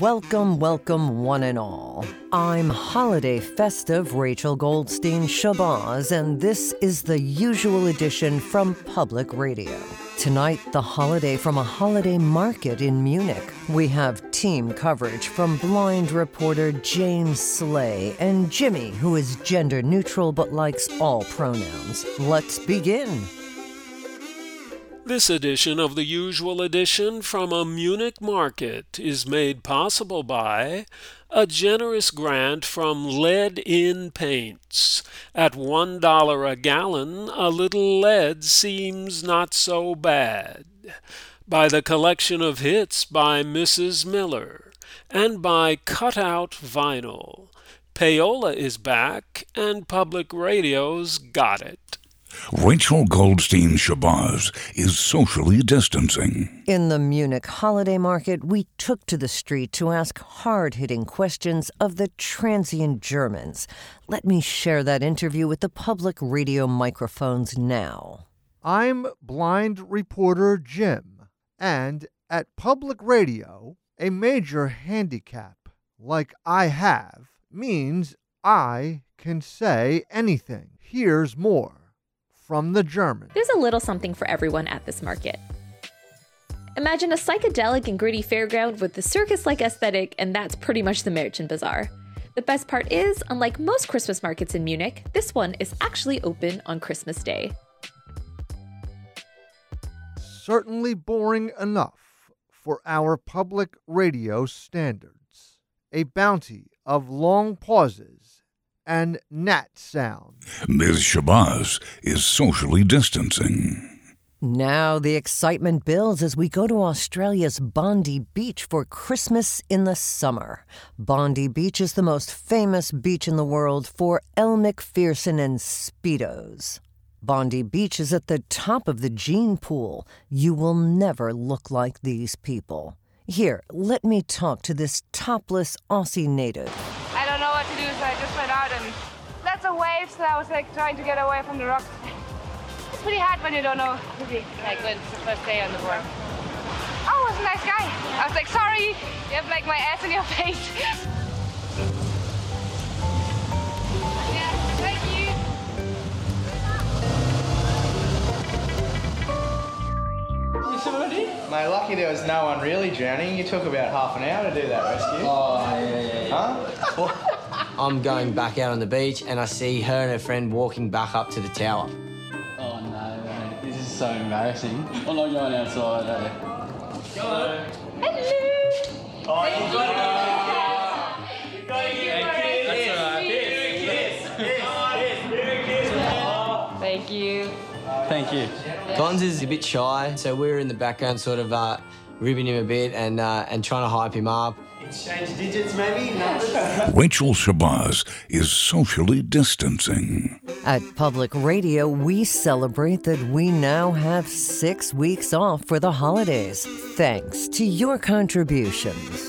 welcome, welcome, one and all. I'm holiday festive Rachel Goldstein Shabazz, and this is the usual edition from Public Radio. Tonight, the holiday from a holiday market in Munich. We have team coverage from blind reporter James Slay and Jimmy, who is gender neutral but likes all pronouns. Let's begin. This edition of the usual edition from a Munich market is made possible by a generous grant from Lead In Paints. At one dollar a gallon, a little lead seems not so bad. By the collection of hits by Mrs. Miller, and by Cutout Vinyl. Payola is back, and public radio's got it. Rachel Goldstein Shabazz is socially distancing. In the Munich holiday market, we took to the street to ask hard hitting questions of the transient Germans. Let me share that interview with the public radio microphones now. I'm blind reporter Jim, and at public radio, a major handicap like I have means I can say anything. Here's more from the German. There's a little something for everyone at this market. Imagine a psychedelic and gritty fairground with the circus like aesthetic, and that's pretty much the Merchant Bazaar. The best part is, unlike most Christmas markets in Munich, this one is actually open on Christmas Day. Certainly boring enough for our public radio standards. A bounty of long pauses and nat sound. Ms. Shabazz is socially distancing. Now the excitement builds as we go to Australia's Bondi Beach for Christmas in the summer. Bondi Beach is the most famous beach in the world for Elle Macpherson and Speedos. Bondi Beach is at the top of the gene pool. You will never look like these people. Here, let me talk to this topless Aussie native waves, so I was like trying to get away from the rocks. It's pretty hard when you don't know really. Okay, good. It's the first day on the board. Oh, it was a nice guy. I was like, sorry, you have like my ass in your face. yeah, thank you. Mate, lucky there was no one really drowning. You took about half an hour to do that rescue. Oh, yeah, yeah, yeah. Huh? I'm going back out on the beach and I see her and her friend walking back up to the tower. Oh no, mate. This is so embarrassing. I'm not going outside, eh? Hello. Oh, you got it. You got it. Thank you. Thank you. Gonz is a bit shy, so we're in the background sort of uh, ribbing him a bit and, uh, and trying to hype him up. Exchange digits, maybe? Rachel Shabazz is socially distancing. At Public Radio, we celebrate that we now have six weeks off for the holidays, thanks to your contributions.